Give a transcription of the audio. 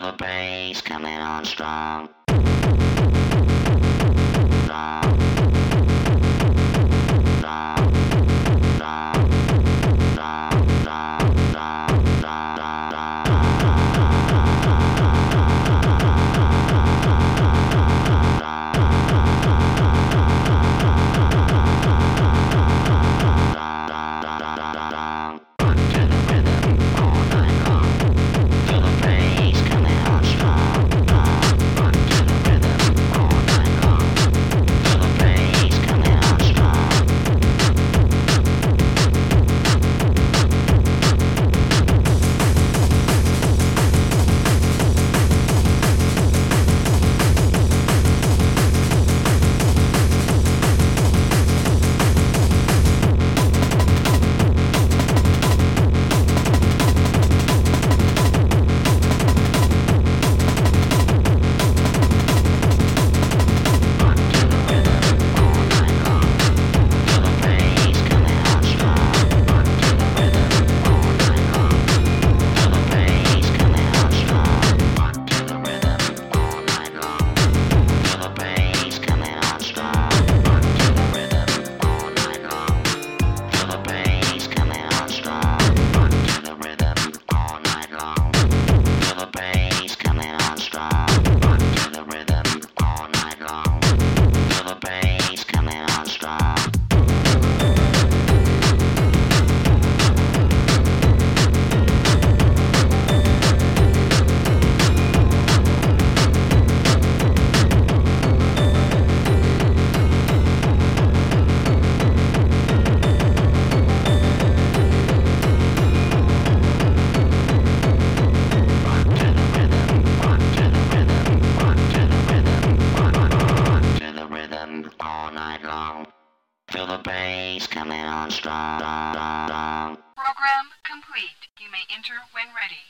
the bass coming on strong. strong. the bass coming on strong. Program complete. You may enter when ready.